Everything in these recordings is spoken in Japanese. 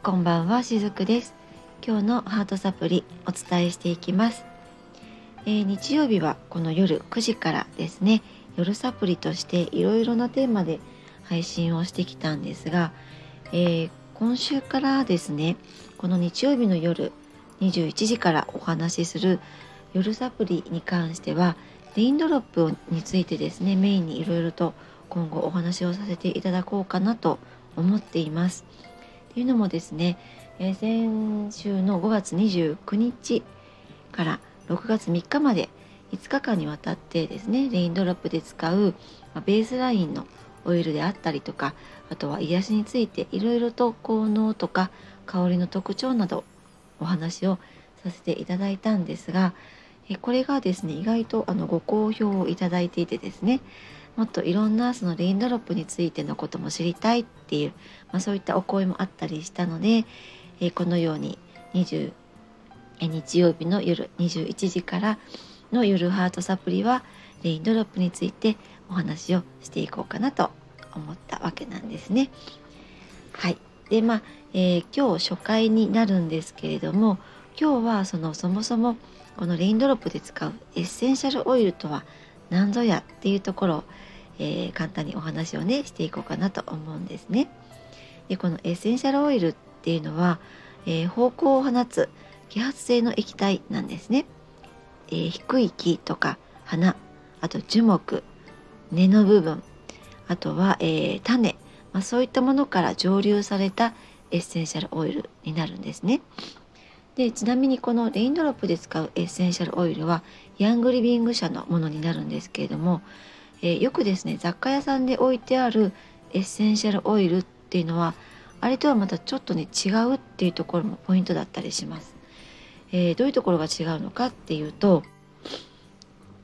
こんばんはしずくです。今日のハートサプリお伝えしていきます、えー、日曜日はこの夜9時からですね。夜サプリとしていろいろなテーマで配信をしてきたんですが、えー、今週からですねこの日曜日の夜21時からお話しする夜サプリに関してはレインドロップについてですねメインにいろいろと今後お話をさせていただこうかなと思っています。というのもですね、えー、先週の5月29日から6月3日まで5日間にわたってですねレインドロップで使う、ま、ベースラインのオイルであったりとかあとは癒しについていろいろと効能とか香りの特徴などお話をさせていただいたんですがこれがですね意外とあのご好評をいただいていてですねもっといろんなそのレインドロップについてのことも知りたいっていう、まあ、そういったお声もあったりしたので、えこのように20日曜日の夜21時からの夜ハートサプリはレインドロップについてお話をしていこうかなと思ったわけなんですね。はいでまあ、えー、今日初回になるんですけれども今日はそのそもそもこのレインドロップで使うエッセンシャルオイルとは何ぞやっていうところをえー、簡単にお話をねしていこうかなと思うんですね。でこのエッセンシャルオイルっていうのは、えー、方向を放つ揮発性の液体なんですね。えー、低い木とか花あと樹木根の部分あとは、え、種、まあ、そういったものから蒸留されたエッセンシャルオイルになるんですね。でちなみにこのレインドロップで使うエッセンシャルオイルはヤングリビング社のものになるんですけれどもえー、よくですね雑貨屋さんで置いてあるエッセンシャルオイルっていうのはあれとはまたちょっとね違うっていうところもポイントだったりします。えー、どういうところが違うのかっていうと、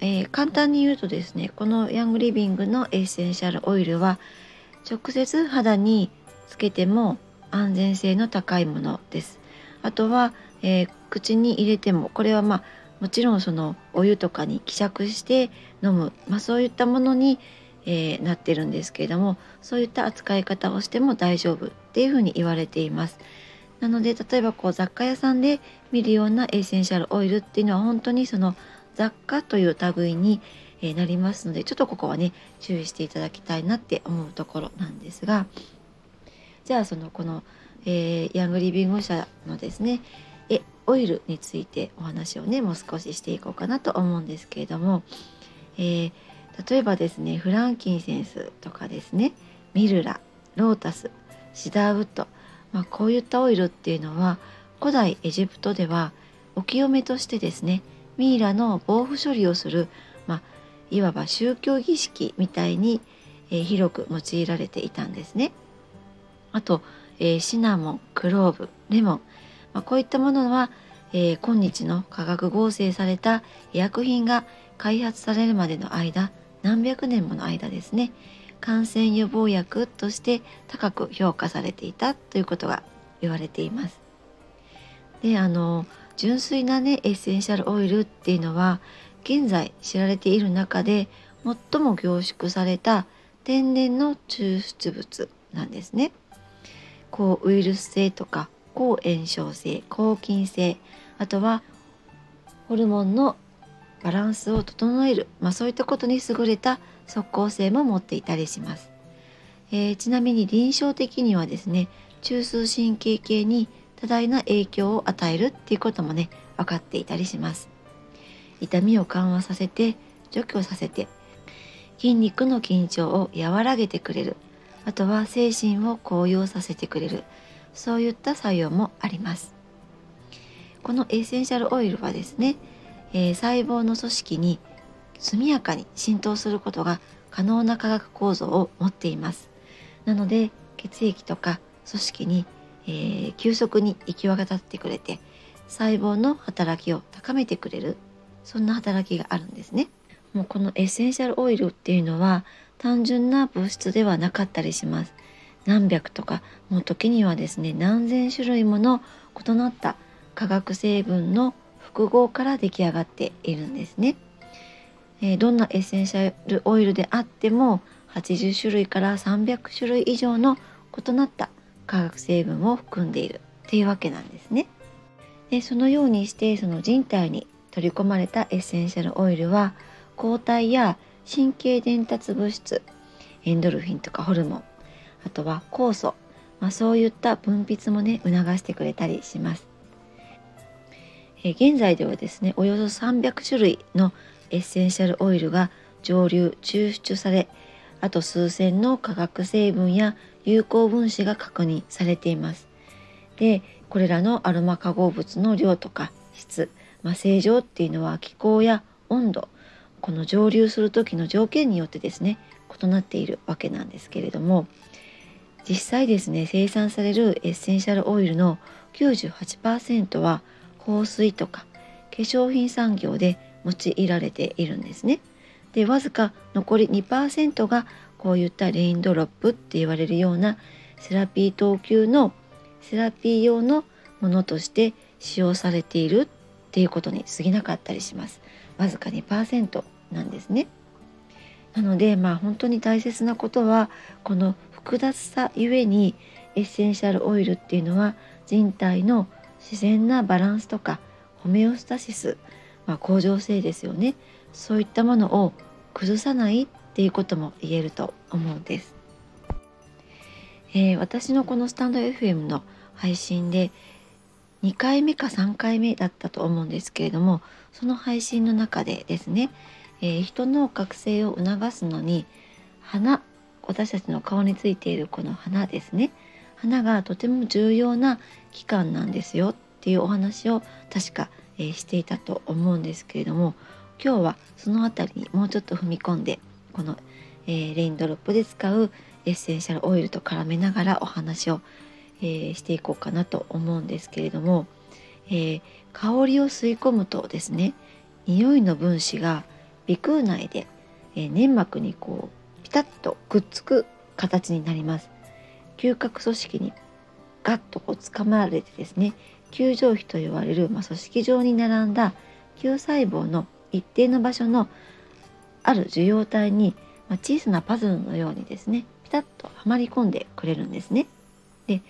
えー、簡単に言うとですねこのヤングリビングのエッセンシャルオイルは直接肌につけても安全性の高いものです。あとは、えー、口に入れてもこれはまあもちろんそのお湯とかに希釈して飲む、まあ、そういったものに、えー、なってるんですけれどもそういった扱い方をしても大丈夫っていうふうに言われています。なので例えばこう雑貨屋さんで見るようなエッセンシャルオイルっていうのは本当にその雑貨という類になりますのでちょっとここはね注意していただきたいなって思うところなんですがじゃあそのこの、えー、ヤングリビング社のですねオイルについてお話をねもう少ししていこうかなと思うんですけれども、えー、例えばですねフランキンセンスとかですねミルラロータスシダーウッド、まあ、こういったオイルっていうのは古代エジプトではお清めとしてですねミイラの防腐処理をする、まあ、いわば宗教儀式みたいに、えー、広く用いられていたんですね。あと、えー、シナモンクローブレモンまあ、こういったものは、えー、今日の化学合成された医薬品が開発されるまでの間何百年もの間ですね感染予防薬として高く評価されていたということが言われています。であの純粋なねエッセンシャルオイルっていうのは現在知られている中で最も凝縮された天然の抽出物なんですね。抗ウイルス性とか抗炎症性抗菌性あとはホルモンのバランスを整える、まあ、そういったことに優れた即効性も持っていたりします、えー、ちなみに臨床的にはですね中枢神経系に多大な影響を与えるっていうこともね分かっていたりします。痛みを緩和させて除去させて筋肉の緊張を和らげてくれるあとは精神を高揚させてくれるそういった作用もあります。このエッセンシャルオイルはですね、えー、細胞の組織に速やかに浸透することが可能な化学構造を持っています。なので血液とか組織に、えー、急速に行き渡ってくれて細胞の働きを高めてくれるそんな働きがあるんですね。もうこのエッセンシャルオイルっていうのは単純な物質ではなかったりします。何百とかもう時にはですね何千種類もの異なった化学成分の複合から出来上がっているんですね。えー、どんなエッセンシャルオイルであっても80種類から300種類以上の異なった化学成分を含んでいるっていうわけなんですね。でそのようにしてその人体に取り込まれたエッセンシャルオイルは抗体や神経伝達物質エンドルフィンとかホルモンあとは酵素、まあ、そういった分泌もね促してくれたりします。え現在ではですねおよそ300種類のエッセンシャルオイルが蒸留抽出されあと数千の化学成分や有効分子が確認されています。でこれらのアロマ化合物の量とか質、まあ、正常っていうのは気候や温度この蒸留する時の条件によってですね異なっているわけなんですけれども実際ですね生産されるエッセンシャルオイルの98%は香水とか化粧品産業で用いられているんですね。でわずか残り2%がこういったレインドロップって言われるようなセラピー等級のセラピー用のものとして使用されているっていうことに過ぎなかったりします。わずか2%なんですね。なのでまあ本当に大切なことはこの複雑さゆえにエッセンシャルオイルっていうのは人体の自然なバランスとかホメオスタシス、まあ、恒常性ですよねそういったものを崩さないっていうことも言えると思うんです。えー、私のこのスタンド FM の配信で2回目か3回目だったと思うんですけれどもその配信の中でですね、えー、人の覚醒を促すのに花私たちの顔についているこの花ですね。花がとても重要な期間なんですよっていうお話を確か、えー、していたと思うんですけれども今日はその辺りにもうちょっと踏み込んでこの、えー、レインドロップで使うエッセンシャルオイルと絡めながらお話を、えー、していこうかなと思うんですけれども、え香りを吸い込むとですね匂いの分子が鼻腔内で、え粘膜にこうピタッとくっつく形になります。嗅覚組織にガッとこう掴まれてですね球状皮と言われる、まあ、組織状に並んだ球細胞の一定の場所のある受容体に、まあ、小さなパズルのようにですねピタッとはまり込んでくれるんですね。で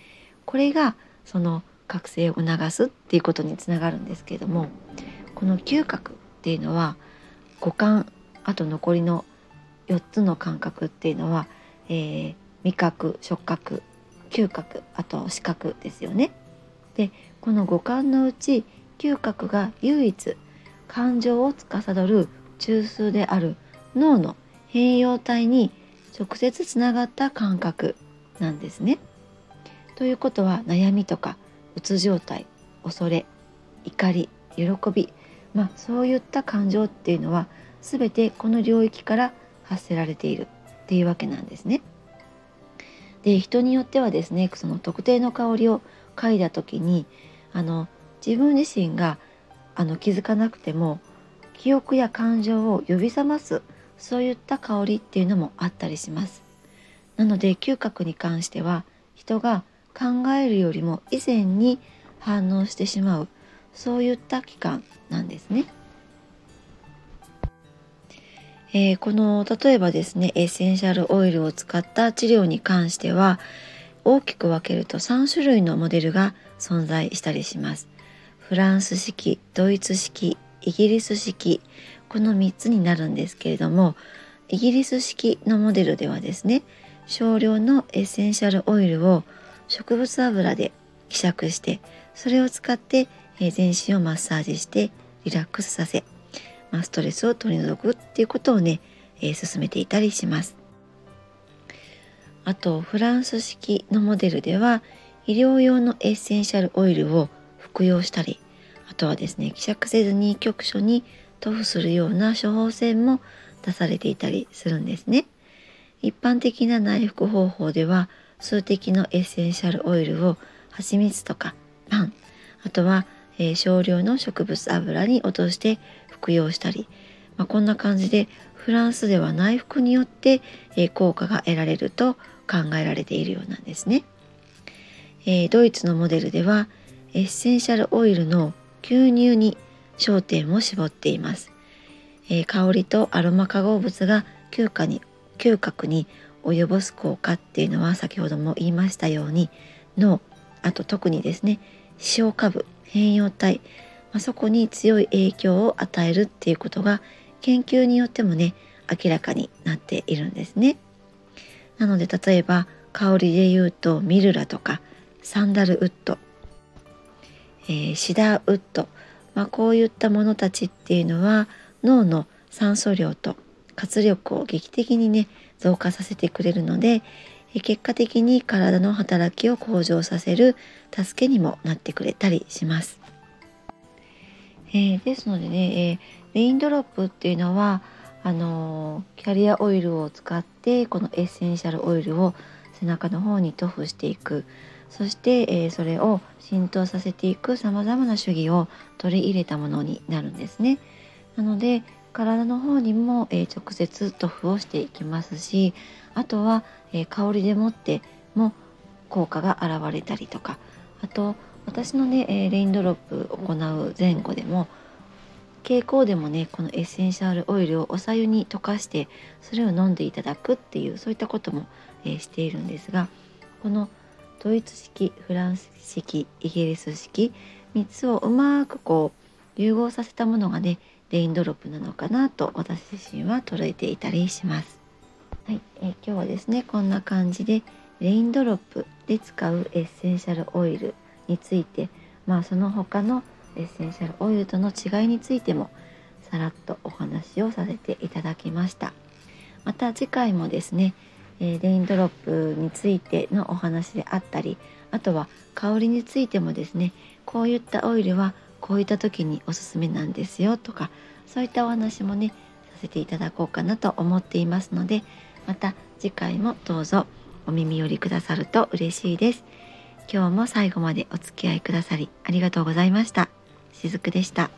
これがその覚醒を促すっていうことにつながるんですけれどもこの嗅覚っていうのは五感あと残りの4つの感覚っていうのは、えー、味覚触覚嗅覚あと視覚ですよね。でこの五感のうち嗅覚が唯一感情を司る中枢である脳の変容体に直接つながった感覚なんですね。ということは悩みとかうつ状態恐れ怒り喜びまあそういった感情っていうのは全てこの領域から発せられているっていうわけなんですね。で人によってはですねその特定の香りを嗅いだ時にあの自分自身があの気づかなくても記憶や感情を呼び覚ますそういった香りっていうのもあったりします。なので嗅覚に関しては人が考えるよりも以前に反応してしまうそういった期間なんですね。えー、この例えばですねエッセンシャルオイルを使った治療に関しては大きく分けると3種類のモデルが存在したりします。フランス式ドイツ式イギリス式この3つになるんですけれどもイギリス式のモデルではですね少量のエッセンシャルオイルを植物油で希釈してそれを使って全身をマッサージしてリラックスさせま、ストレスを取り除くっていうことをね、え、進めていたりします。あとフランス式のモデルでは医療用のエッセンシャルオイルを服用したりあとはですね希釈せずに局所に塗布するような処方箋も出されていたりするんですね。一般的な内服方法では数滴のエッセンシャルオイルを蜂蜜とかパンあとは、えー、少量の植物油に落として服用したり、まあ、こんな感じでフランスでは内服によって、え効果が得られると考えられているようなんですね。えー、ドイツのモデルではエッセンシャルオイルの吸入に焦点を絞っています。えー、香りとアロマ化合物が嗅覚に嗅覚に及ぼす効果っていうのは先ほども言いましたようにのあと特にですね視下部変容体、まあ、そこに強い影響を与えるっていうことが研究によってもね明らかになっているんですね。なので例えば香りで言うとミルラとかサンダルウッド、えー、シダーウッド、まあ、こういったものたちっていうのは脳の酸素量と活力を劇的にね増加させてくれるので結果的に体の働きを向上させる助けにもなってくれたりします。えー、ですのでね、えー、レインドロップっていうのはあのー、キャリアオイルを使ってこのエッセンシャルオイルを背中の方に塗布していくそして、えそれを浸透させていくさまざまな手技を取り入れたものになるんですね。なので体の方にも、え直接塗布をしていきますしあとは、え香りでもっても効果が現れたりとかあと私のね、えレインドロップ行う前後でも蛍光でもねこのエッセンシャルオイルをおさゆに溶かしてそれを飲んでいただくっていうそういったことも、えー、しているんですがこのドイツ式フランス式イギリス式3つをうまくこう融合させたものがねレインドロップなのかなと私自身は捉えていたりします。はい、えー、今日はですねこんな感じでレインドロップで使うエッセンシャルオイルについてまあその他のエッセンシャルオイルとの違いについてもさらっとお話をさせていただきましたまた次回もですね、えレインドロップについてのお話であったりあとは香りについてもですねこういったオイルはこういった時におすすめなんですよとかそういったお話もねさせていただこうかなと思っていますのでまた次回もどうぞお耳寄りくださると嬉しいです今日も最後までお付き合いくださりありがとうございました。しずくでした。